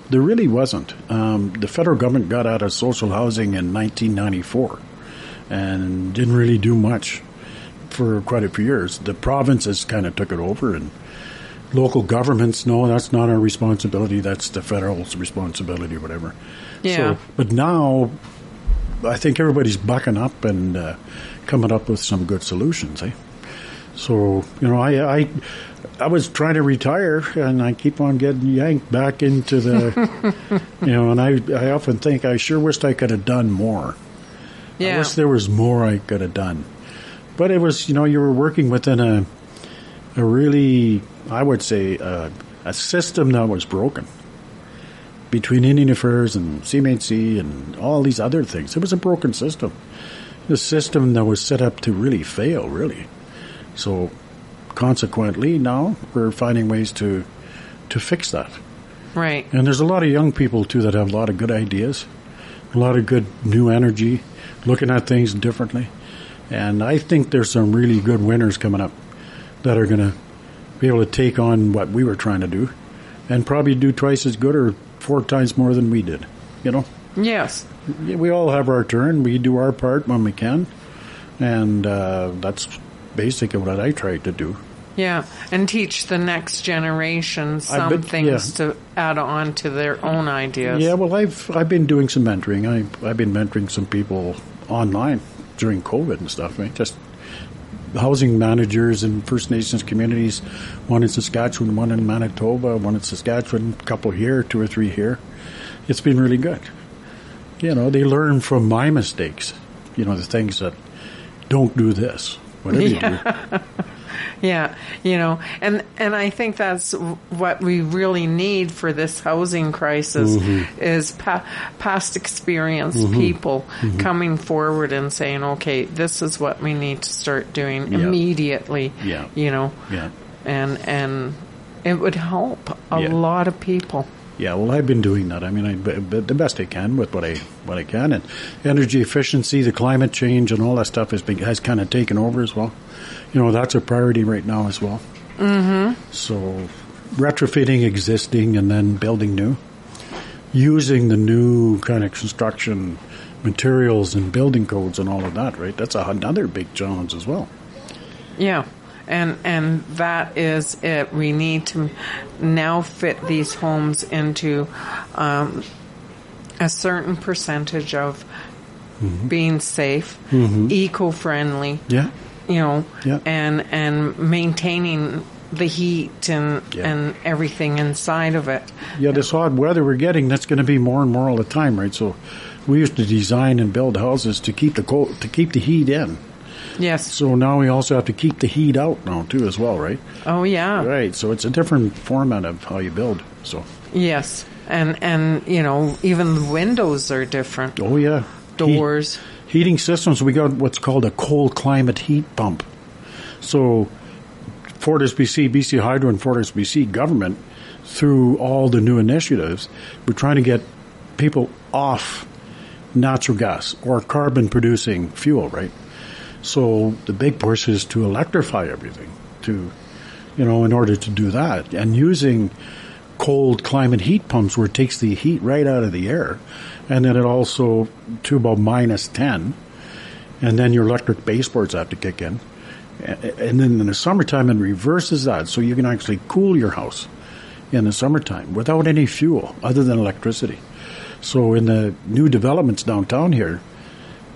There really wasn't. Um, the federal government got out of social housing in 1994 and didn't really do much for quite a few years. The provinces kind of took it over and local governments, no, that's not our responsibility. That's the federal's responsibility, or whatever. Yeah. So, but now, I think everybody's bucking up and uh, coming up with some good solutions. Eh? So you know, I, I I was trying to retire, and I keep on getting yanked back into the, [LAUGHS] you know, and I I often think I sure wished I could have done more. Yeah. I wish there was more I could have done, but it was you know you were working within a a really I would say uh, a system that was broken between Indian Affairs and CMHC and all these other things. It was a broken system, a system that was set up to really fail, really. So consequently, now we're finding ways to to fix that. Right. And there's a lot of young people too that have a lot of good ideas, a lot of good new energy, looking at things differently. And I think there's some really good winners coming up that are going to be able to take on what we were trying to do and probably do twice as good or four times more than we did. You know, Yes. we all have our turn. We do our part when we can. And uh, that's basically what I try to do. Yeah. And teach the next generation some bet- things to add on to their own ideas. Yeah, well, I've I've been doing some mentoring. I I've been mentoring some people online during COVID and stuff. Just housing managers in First Nations communities, one in Saskatchewan, one in Manitoba, one in Saskatchewan, a couple here, two or three here. It's been really good. You know, they learn from my mistakes. You know, the things that don't do this. Whatever you do. [LAUGHS] Yeah, you know, and and I think that's what we really need for this housing crisis Mm-hmm. is pa- past experienced people Mm-hmm. coming forward and saying, "Okay, this is what we need to start doing Yeah. immediately." Yeah. you know, Yeah. and and it would help a Yeah. lot of people. Yeah, well, I've been doing that. I mean, I, b- b- the best I can with what I what I can, and energy efficiency, the climate change, and all that stuff has been has kind of taken over as well. You know, that's a priority right now as well. Mm-hmm. So, retrofitting existing and then building new, using the new kind of construction materials and building codes and all of that. Right, that's a, another big challenge as well. Yeah. And and that is it. We need to now fit these homes into um, a certain percentage of being safe, eco-friendly. Yeah, You know, Yeah. and and maintaining the heat and Yeah. and everything inside of it. Yeah, this odd weather we're getting, that's going to be more and more all the time, right? So we used to design and build houses to keep the cold, to keep the heat in. Yes. So now we also have to keep the heat out now too, as well, right? Oh yeah. Right. So it's a different format of how you build. So, Yes. And and you know even the windows are different. oh yeah, Doors. Heat, heating systems. We got what's called a cold climate heat pump. So FortisBC, BC Hydro, and FortisBC government, through all the new initiatives, we're trying to get people off natural gas or carbon producing fuel, right? So the big push is to electrify everything, to, you know, in order to do that. And using cold climate heat pumps where it takes the heat right out of the air. And then it also to about minus 10. And then your electric baseboards have to kick in. And then in the summertime, it reverses that. So you can actually cool your house in the summertime without any fuel other than electricity. So in the new developments downtown here,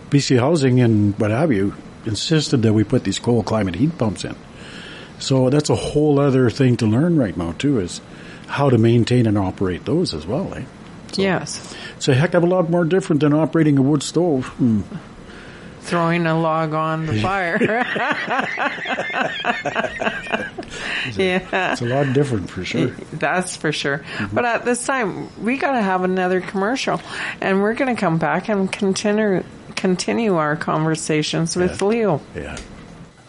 BC Housing and what have you insisted that we put these cold climate heat pumps in. So that's a whole other thing to learn right now too is how to maintain and operate those as well. Eh? Yes. It's a heck of a lot more different than operating a wood stove. Hmm. Throwing a log on the [LAUGHS] fire. [LAUGHS] [LAUGHS] yeah. It's a lot different for sure. That's for sure. But at this time, we got to have another commercial, and we're going to come back and continue continue our conversations with Leo. Yeah.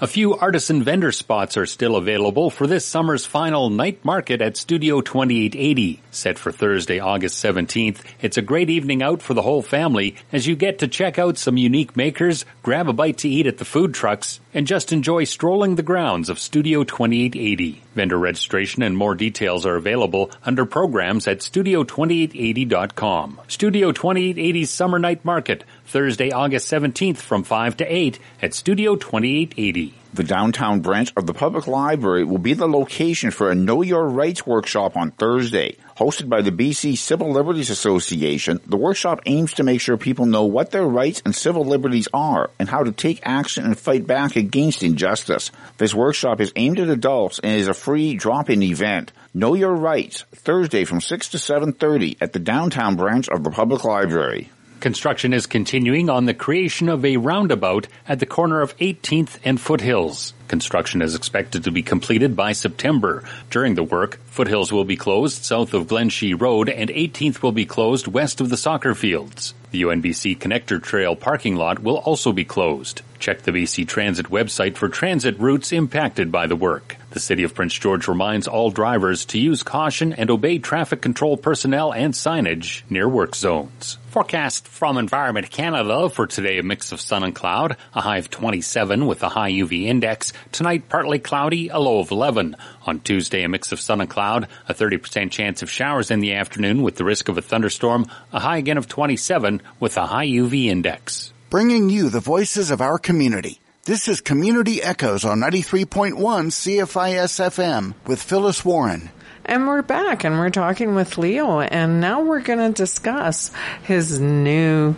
A few artisan vendor spots are still available for this summer's final night market at Studio 2880. Set for Thursday, August 17th, it's a great evening out for the whole family as you get to check out some unique makers, grab a bite to eat at the food trucks, and just enjoy strolling the grounds of Studio 2880. Vendor registration and more details are available under programs at studio2880.com. Studio 2880's Summer Night Market, Thursday, August 17th from 5 to 8 at Studio 2880. The downtown branch of the public library will be the location for a Know Your Rights workshop on Thursday. Hosted by the BC Civil Liberties Association, the workshop aims to make sure people know what their rights and civil liberties are and how to take action and fight back against injustice. This workshop is aimed at adults and is a free drop-in event. Know Your Rights, Thursday from 6 to 7.30 at the downtown branch of the public library. Construction is continuing on the creation of a roundabout at the corner of 18th and Foothills. Construction is expected to be completed by September. During the work, Foothills will be closed south of Glenshee Road and 18th will be closed west of the soccer fields. The UNBC Connector Trail parking lot will also be closed. Check the BC Transit website for transit routes impacted by the work. The City of Prince George reminds all drivers to use caution and obey traffic control personnel and signage near work zones. Forecast from Environment Canada for today a mix of sun and cloud, a high of 27 with a high UV index. Tonight partly cloudy, a low of 11. On Tuesday a mix of sun and cloud, a 30% chance of showers in the afternoon with the risk of a thunderstorm, a high again of 27 with a high UV index. Bringing you the voices of our community. This is Community Echoes on 93.1 CFIS FM with Phyllis Warren. And we're back and we're talking with Leo and now we're going to discuss his new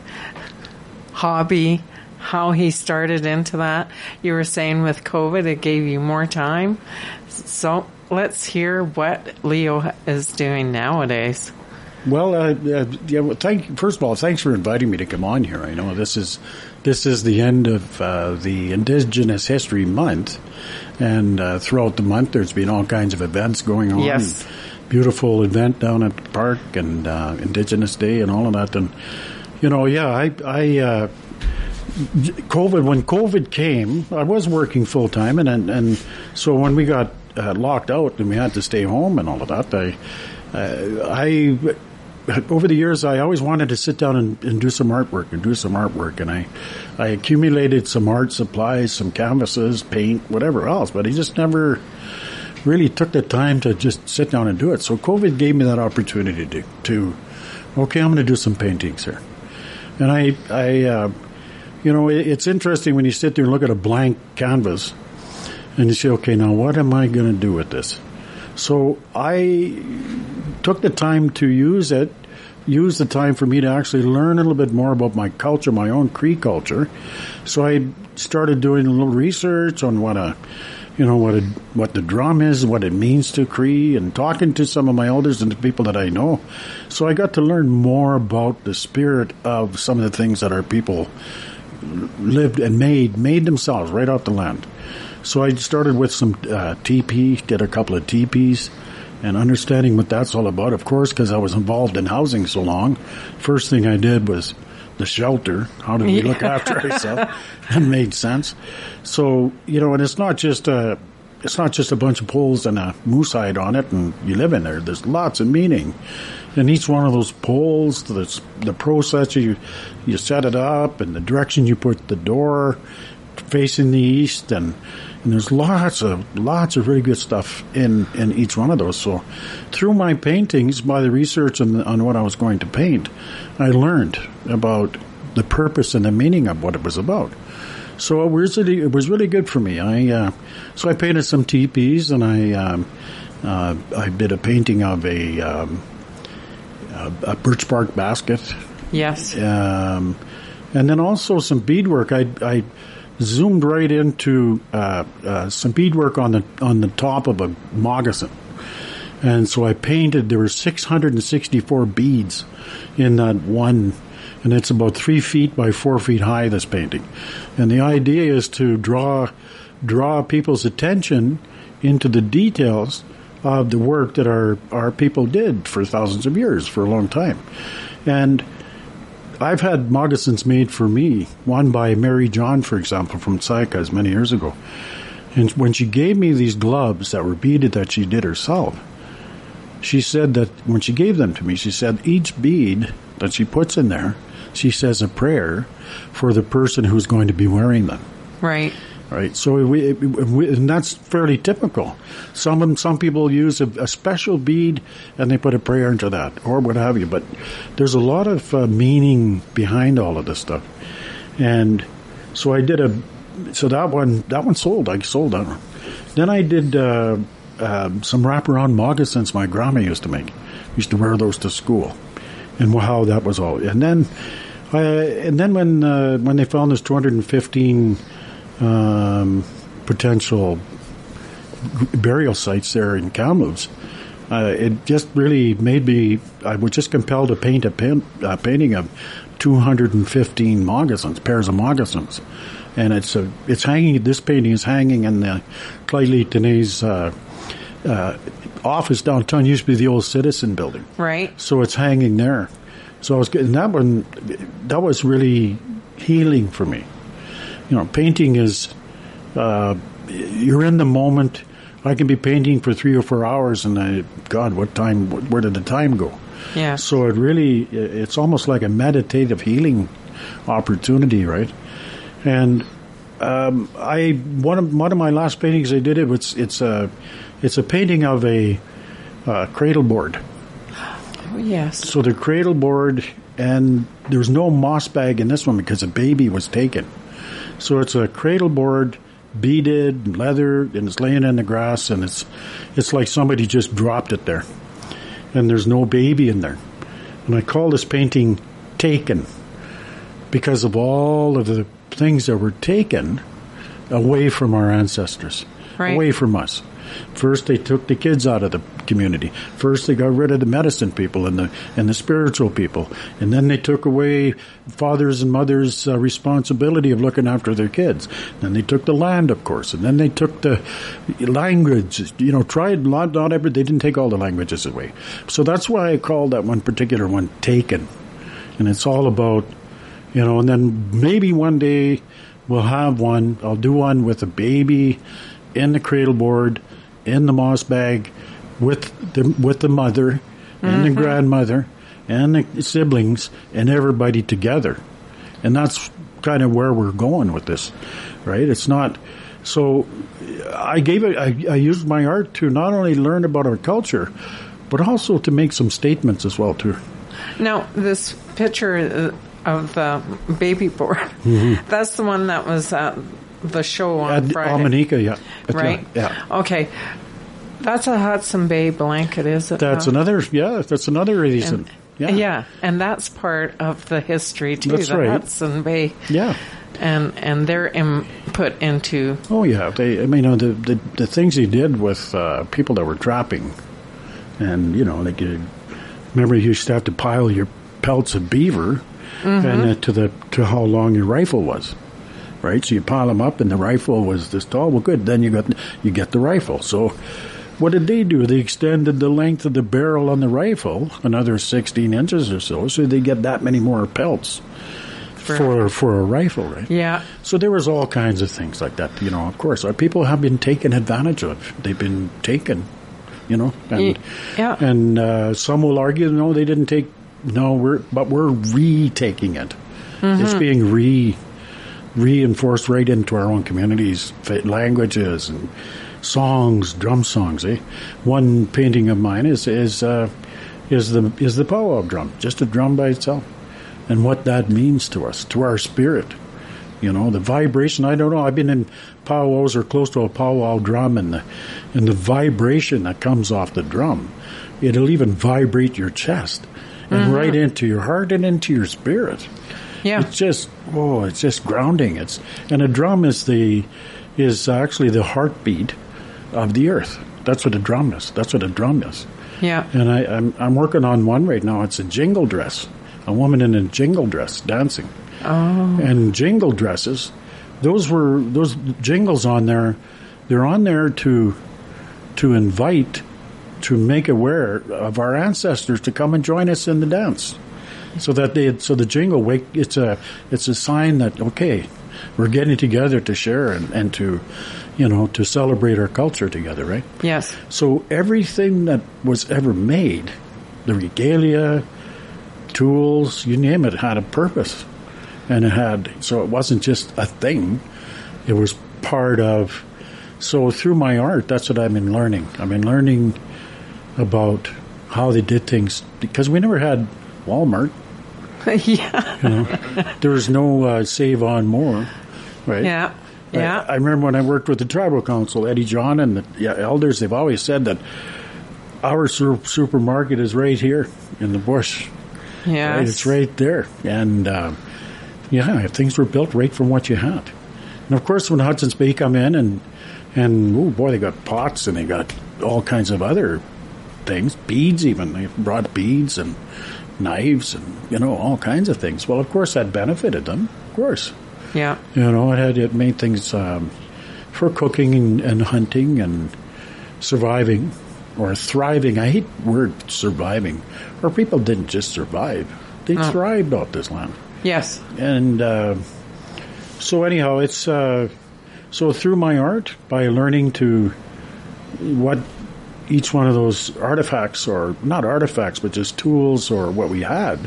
hobby, how he started into that. You were saying with COVID it gave you more time. So let's hear what Leo is doing nowadays. Well, uh, uh, yeah. Well, thank. First of all, thanks for inviting me to come on here. I know this is this is the end of uh, the Indigenous History Month, and uh, throughout the month, there's been all kinds of events going on. Yes. Beautiful event down at the park and uh, Indigenous Day and all of that. And you know, yeah, I, I uh, COVID when COVID came, I was working full time, and, and and so when we got locked out and we had to stay home and all of that, I. I over the years, I always wanted to sit down and, and, do some artwork and do some artwork, and I, I accumulated some art supplies, some canvases, paint, whatever else, but I just never really took the time to just sit down and do it. So COVID gave me that opportunity to, to okay, I'm going to do some paintings here, and I, I, uh, you know, it, it's interesting when you sit there and look at a blank canvas, and you say, okay, now what am I going to do with this? So I took the time to use it, use the time for me to actually learn a little bit more about my culture, my own Cree culture. So I started doing a little research on what a, you know, what a, what the drum is, what it means to Cree, and talking to some of my elders and the people that I know. So I got to learn more about the spirit of some of the things that our people lived and made, made themselves right off the land. So I started with some uh, TP, did a couple of TPs, and understanding what that's all about. Of course, because I was involved in housing so long, first thing I did was the shelter. How do we look after ourselves? It made sense. So you know, and it's not just a. It's not just a bunch of poles and a moose hide on it, and you live in there. There's lots of meaning in each one of those poles. The, the process you you set it up, and the direction you put the door facing the east, and and there's lots of lots of really good stuff in in each one of those. So through my paintings, by the research on, on what I was going to paint, I learned about the purpose and the meaning of what it was about. So it was really, it was really good for me. I uh, so I painted some teepees and I um, uh, I did a painting of a um, a, a birch bark basket. Yes. Um, and then also some beadwork. I I zoomed right into uh, uh, some beadwork on the on the top of a moccasin, and so I painted. There were 664 beads in that one, and it's about three feet by four feet high. This painting, and the idea is to draw draw people's attention into the details of the work that our our people did for thousands of years, for a long time, and I've had moccasins made for me, one by Mary John, for example, from Saik'uz many years ago. And when she gave me these gloves that were beaded that she did herself, she said that when she gave them to me, she said each bead that she puts in there, she says a prayer for the person who's going to be wearing them. Right. Right? So we, we, and that's fairly typical. Some some people use a, a, special bead and they put a prayer into that, or what have you. But there's a lot of uh, meaning behind all of this stuff, and so I did a. So that one that one sold. I sold that one. Then I did uh, uh, some wraparound moccasins my grandma used to make. Used to wear those to school, and how that was all. And then, uh, and then when uh, when they found this 215 um, potential burial sites there in Kamloops, uh, it just really made me. I was just compelled to paint a uh, painting of 215 moccasins, pairs of moccasins, and it's a, it's hanging. This painting is hanging in the Lheidli uh, uh, office downtown. Used to be the old Citizen Building, right? So it's hanging there. So I was getting that one. That was really healing for me you know, painting is uh, you're in the moment. I can be painting for three or four hours, and I, God, what time? Where did the time go? Yeah. So it really, it's almost like a meditative healing opportunity, right? And um, I one of one of my last paintings I did it. was it's a it's a painting of a uh, cradle board. Oh, yes. So the cradle board, and there's no moss bag in this one because a baby was taken. So it's a cradle board, beaded leather, and it's laying in the grass, and it's it's like somebody just dropped it there, and there's no baby in there. And I call this painting "Taken" because of all of the things that were taken away from our ancestors, right. away from us. First, they took the kids out of the community. First, they got rid of the medicine people and the and the spiritual people, and then they took away fathers and mothers' uh, responsibility of looking after their kids. Then they took the land, of course, and then they took the language. You know, tried not not every. They didn't take all the languages away. So that's why I called that one particular one "Taken," and it's all about you know. And then maybe one day we'll have one. I'll do one with a baby in the cradle board in the moss bag with the with the mother and mm-hmm. the grandmother and the siblings and everybody together. And that's kind of where we're going with this, right? It's not so. I gave it. I, I used my art to not only learn about our culture, but also to make some statements as well too. Now, this picture of the baby board, mm-hmm. [LAUGHS] that's the one that was at the show on at Friday. Yeah. Right? Yeah. Okay. That's a Hudson Bay blanket, is it? That's another, yeah, that's another reason. And, yeah. yeah, and that's part of the history too. That's the right. Hudson Bay. Yeah. And and their input into. Oh yeah, they. I mean, you know, the the, the things he did with uh, people that were trapping, and you know, like you remember you used to have to pile your pelts of beaver, mm-hmm. and uh, to the to how long your rifle was right? So you pile them up, and the rifle was this tall. Well, good. Then you got you get the rifle. So what did they do? They extended the length of the barrel on the rifle another 16 inches or so, so they get that many more pelts for for, for a rifle, right? Yeah. So there was all kinds of things like that. You know, of course, our people have been taken advantage of. They've been taken. You know, and yeah. and uh, some will argue, no, they didn't take. No, we're but we're retaking it. Mm-hmm. It's being re reinforced right into our own communities, languages and songs, drum songs. Eh? One painting of mine is is uh, is the is the powwow drum, just a drum by itself, and what that means to us, to our spirit. You know, the vibration. I don't know. I've been in powwows or close to a powwow drum, and the and the vibration that comes off the drum, it'll even vibrate your chest and mm-hmm. right into your heart and into your spirit. Yeah. It's just oh, it's just grounding. It's and a drum is the is actually the heartbeat of the earth. That's what a drum is. That's what a drum is. Yeah. And I, I'm I'm working on one right now. It's a jingle dress. A woman in a jingle dress dancing. Oh. And jingle dresses, those were those jingles on there. They're on there to to invite to make aware of our ancestors to come and join us in the dance so that they so the jingle wake it's a it's a sign that okay we're getting together to share and, and to you know to celebrate our culture together right yes so everything that was ever made the regalia tools you name it had a purpose and it had so it wasn't just a thing it was part of. So through my art, that's what I've been learning. I've been learning about how they did things because we never had Walmart. [LAUGHS] yeah. You know, there was no uh, Save On More, right? Yeah. Yeah. I, I remember when I worked with the tribal council, Eddie John and the yeah, elders. They've always said that our supermarket is right here in the bush. yeah. Right, it's right there, and uh, yeah, things were built right from what you had. And of course, when Hudson's Bay come in and and oh boy, they got pots and they got all kinds of other things, beads even. They brought beads and knives and you know all kinds of things. Well, of course, that benefited them. Of course, Yeah. you know it had it made things um, for cooking and, and hunting and surviving or thriving. I hate word surviving. Our people didn't just survive; they thrived off this land. Yes. And uh, so, anyhow, it's uh, so through my art by learning to what each one of those artifacts, or not artifacts, but just tools, or what we had.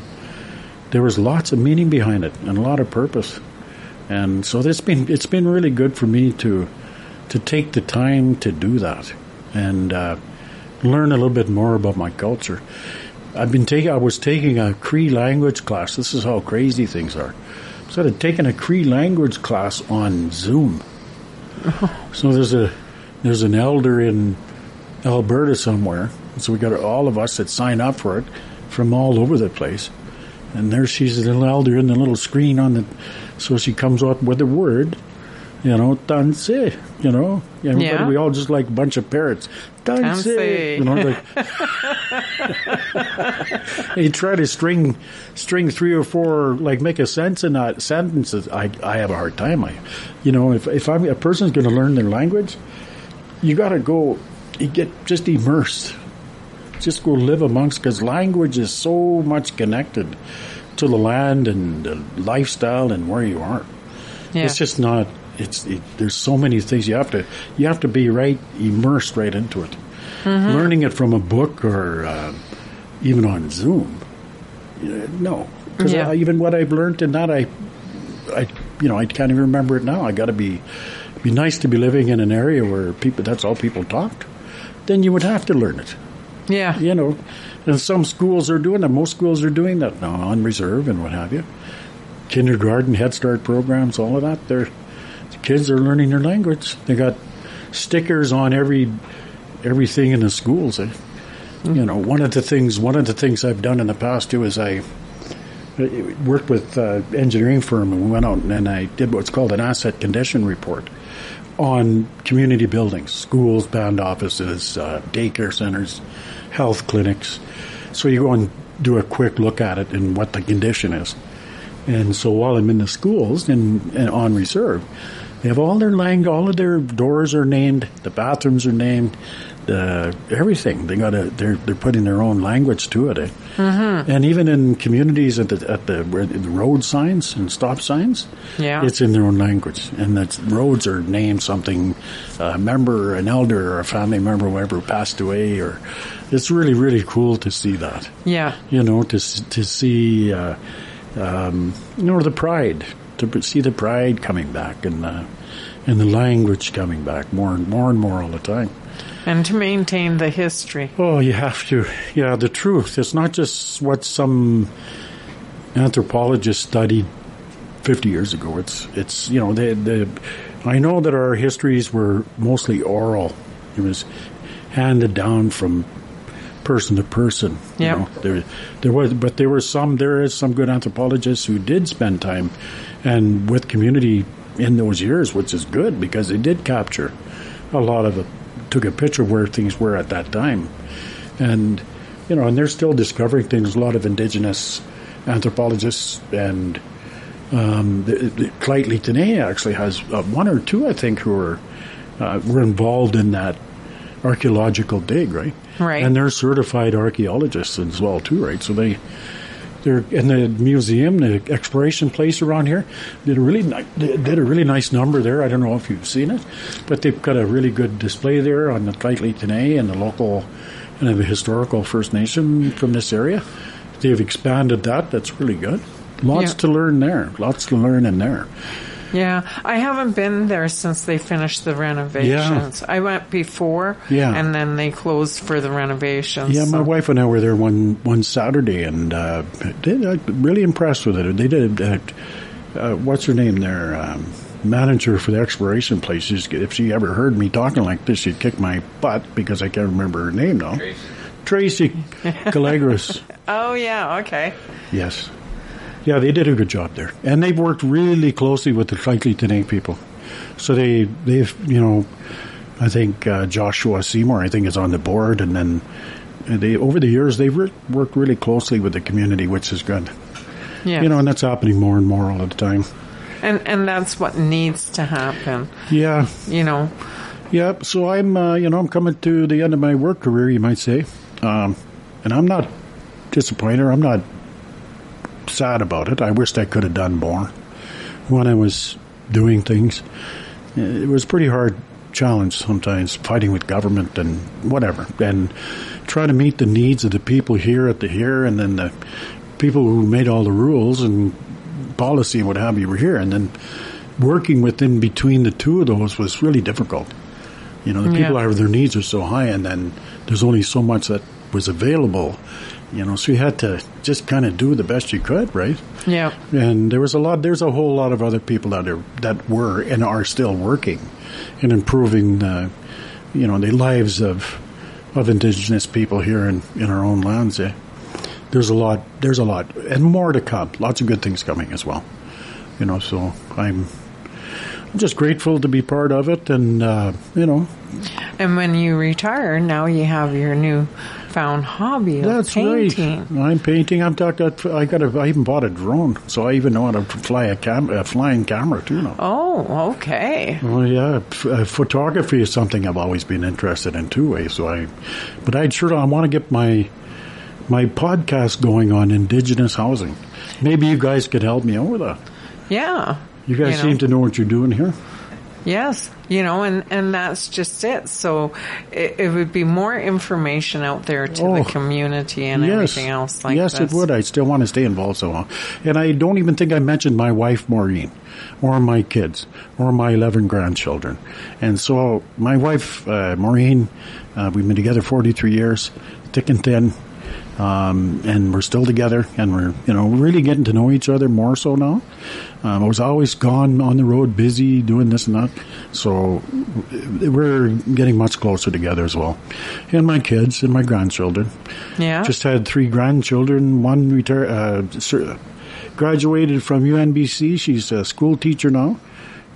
There was lots of meaning behind it and a lot of purpose, and so it's been it's been really good for me to to take the time to do that and uh, learn a little bit more about my culture. I've been taking. I was taking a Cree language class. This is how crazy things are. So I'd taken a Cree language class on Zoom. So there's a there's an elder in Alberta somewhere. So we got all of us that sign up for it from all over the place. And there she's a little elder in the little screen on the. So she comes up with a word, you know, danse, you know. Everybody, Yeah. We all just like a bunch of parrots. Danse. You know, like. [LAUGHS] you try to string string three or four like make a sense in that sentences i i have a hard time i you know if if i'm a person's going to learn their language you got to go you get just immersed. Just go live amongst because language is so much connected to the land and the lifestyle and where you are. Yeah. it's just not it's it, there's so many things you have to you have to be right immersed right into it. Learning it from a book or uh, even on zoom uh, no. Because Yeah. even what i've learned in that i i you know i can't even remember it now. I got to be be nice to be living in an area where people that's all people talked then you would have to learn it yeah. you know, and some schools are doing that. Most schools are doing that now on reserve and what have you. Kindergarten, Head Start programs, all of that. They're the kids are learning their language. They got stickers on every everything in the schools. eh? You know, one of the things one of the things I've done in the past too is I I worked with an engineering firm and we went out and I did what's called an asset condition report on community buildings, schools, band offices, uh, daycare centers, health clinics. So you go and do a quick look at it and what the condition is. And so while I'm in the schools and, and on reserve, they have all their lang, all of their doors are named, the bathrooms are named, the everything. They got to they're they're putting their own language to it. Eh? Mm-hmm. And even in communities at the at the, where the road signs and stop signs, Yeah. it's in their own language, and that roads are named something, a member, an elder, or a family member, whoever passed away, or it's really really cool to see that Yeah. you know, to to see, uh, um, you know, the pride, to see the pride coming back and the and the language coming back more and more and more all the time. And to maintain the history. Oh, you have to, yeah, the truth. It's not just what some anthropologist studied fifty years ago. It's it's you know the the. I know that our histories were mostly oral. It was handed down from person to person. you know. There, there was, but there were some. There is some good anthropologists who did spend time, and with community in those years, which is good because they did capture a lot of it. Took a picture of where things were at that time, and you know, and they're still discovering things. A lot of indigenous anthropologists and um, the, the Lheidli T'enneh actually has uh, one or two, I think, who are uh, were involved in that archaeological dig, right? Right. And they're certified archaeologists as well, too, right? So they they're in the museum, the exploration place around here, did a really ni- did a really nice number there. I don't know if you've seen it, but they've got a really good display there on the Lheidli T'enneh and the local and the historical First Nation from this area. They've expanded that. That's really good. Lots Yeah. to learn there. Lots to learn in there. Yeah, I haven't been there since they finished the renovations. Yeah. I went before, Yeah. and then they closed for the renovations. Yeah, my wife and I were there one one Saturday, and uh, they uh, really impressed with it. They did. Uh, uh, what's her name there? Um, manager for the exploration places. If she ever heard me talking like this, she'd kick my butt because I can't remember her name now. Tracy [LAUGHS] Calogheros. Oh yeah, okay. Yes. Yeah, they did a good job there, and they've worked really closely with the Today people. So they, they've, you know, I think uh, Joshua Seymour, I think, is on the board, and then they, over the years, they've re- worked really closely with the community, which is good. Yeah, You know, and that's happening more and more all the time. and and that's what needs to happen. Yeah, You know, yeah. So I'm, uh, you know, I'm coming to the end of my work career, you might say, um, and I'm not disappointed. I'm not sad about it. I wished I could have done more when I was doing things. It was a pretty hard challenge sometimes, fighting with government and whatever, and trying to meet the needs of the people here at the here, and then the people who made all the rules and policy and what have you were here, and then working within between the two of those was really difficult. You know, the mm, Yeah. people have their needs are so high, and then there's only so much that was available. You know, so you had to just kind of do the best you could, right? yeah, And there was a lot. There's a whole lot of other people that are that were and are still working in improving, the, you know, the lives of of Indigenous people here in in our own lands. Eh? There's a lot. There's a lot, and more to come. Lots of good things coming as well. You know, so I'm. I'm just grateful to be part of it, and uh, you know, and when you retire, now you have your new found hobby of That's painting. right. I'm painting. I'm talk, I got. A, I even bought a drone, so I even know how to fly a, cam, a flying camera too now. Oh, okay. Well, yeah, f- uh, photography is something I've always been interested in two ways. So I, but I'd sure I want to get my my podcast going on indigenous housing. Maybe you guys could help me out with that. Yeah. You guys know. seem to know what you're doing here. Yes, you know, and, and that's just it. So it, it would be more information out there to Oh, the community and everything else like that. yes, this. it would. I still want to stay involved so long. And I don't even think I mentioned my wife, Maureen, or my kids, or my 11 grandchildren. And so my wife, uh, Maureen, uh, we've been together 43 years, thick and thin. Um, and we're still together and we're, you know, really getting to know each other more so now. Um, I was always gone on the road, busy doing this and that. So we're getting much closer together as well. And my kids and my grandchildren. Yeah. Just had three grandchildren. One retire, uh, graduated from UNBC. She's a school teacher now.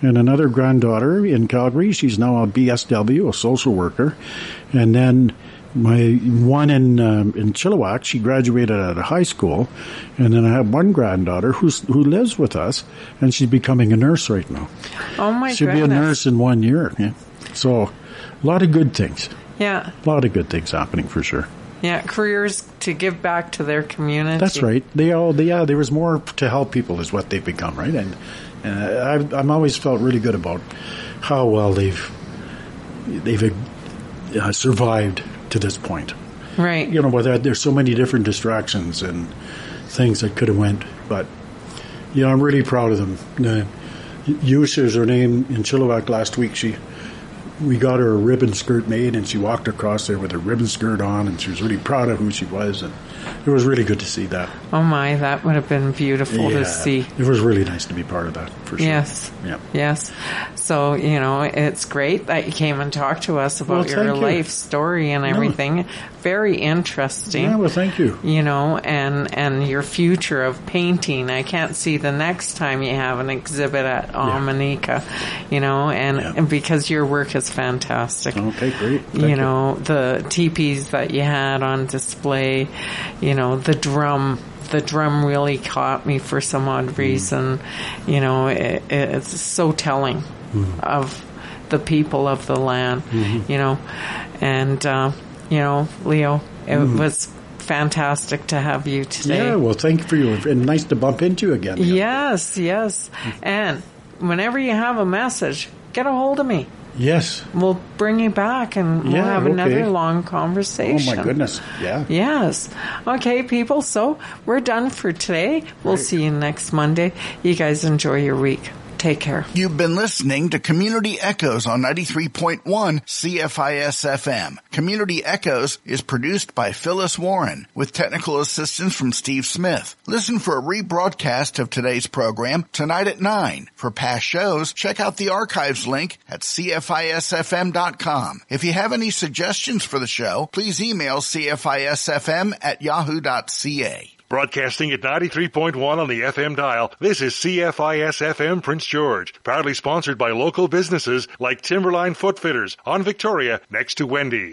And another granddaughter in Calgary. She's now a BSW, a social worker. And then my one in um, in Chilliwack, she graduated out of high school. And then I have one granddaughter who's who lives with us, and she's becoming a nurse right now. oh my She'll goodness. be a nurse in one year. Yeah. So, a lot of good things. Yeah. A lot of good things happening for sure. Yeah. Careers to give back to their community. That's right. They all, they, yeah, there was more to help people is what they've become, right? And, and I've, I'm always felt really good about how well they've, they've uh, survived to this point. Right. You know, but there's so many different distractions and things that could have went, but you know, I'm really proud of them. Yusha is her name in Chilliwack last week. She, we got her a ribbon skirt made, and she walked across there with her ribbon skirt on, and she was really proud of who she was, and it was really good to see that. Oh my, that would have been beautiful Yeah, to see. It was really nice to be part of that, for sure. Yes. Yeah. Yes. So, you know, it's great that you came and talked to us about Well, your thank you. life story and everything. Very interesting. Yeah, well, thank you. you know, and and your future of painting. I can't see the next time you have an exhibit at Omineca, you know, and, Yeah. and because your work is fantastic. Okay, great. Thank you know, the teepees that you had on display, you know, the drum. The drum really caught me for some odd mm. reason. You know, it, it's so telling mm. of the people of the land, mm-hmm. you know. And, uh, you know, Leo, it mm. was fantastic to have you today. Yeah, well, thank you for you. And nice to bump into you again. Yes, yes. And whenever you have a message, get a hold of me. Yes. We'll bring you back and we'll Yeah, have okay. another long conversation. Oh, my goodness. Yeah. Yes. Okay, people. So we're done for today. We'll see you next Monday. You guys enjoy your week. Take care. You've been listening to Community Echoes on 93.1 CFIS FM. Community Echoes is produced by Phyllis Warren with technical assistance from Steve Smith. Listen for a rebroadcast of today's program tonight at 9. For past shows, check out the archives link at CFISFM.com. If you have any suggestions for the show, please email CFISFM at yahoo.ca. Broadcasting at 93.1 on the FM dial, this is CFIS FM Prince George, proudly sponsored by local businesses like Timberline Footfitters on Victoria next to Wendy's.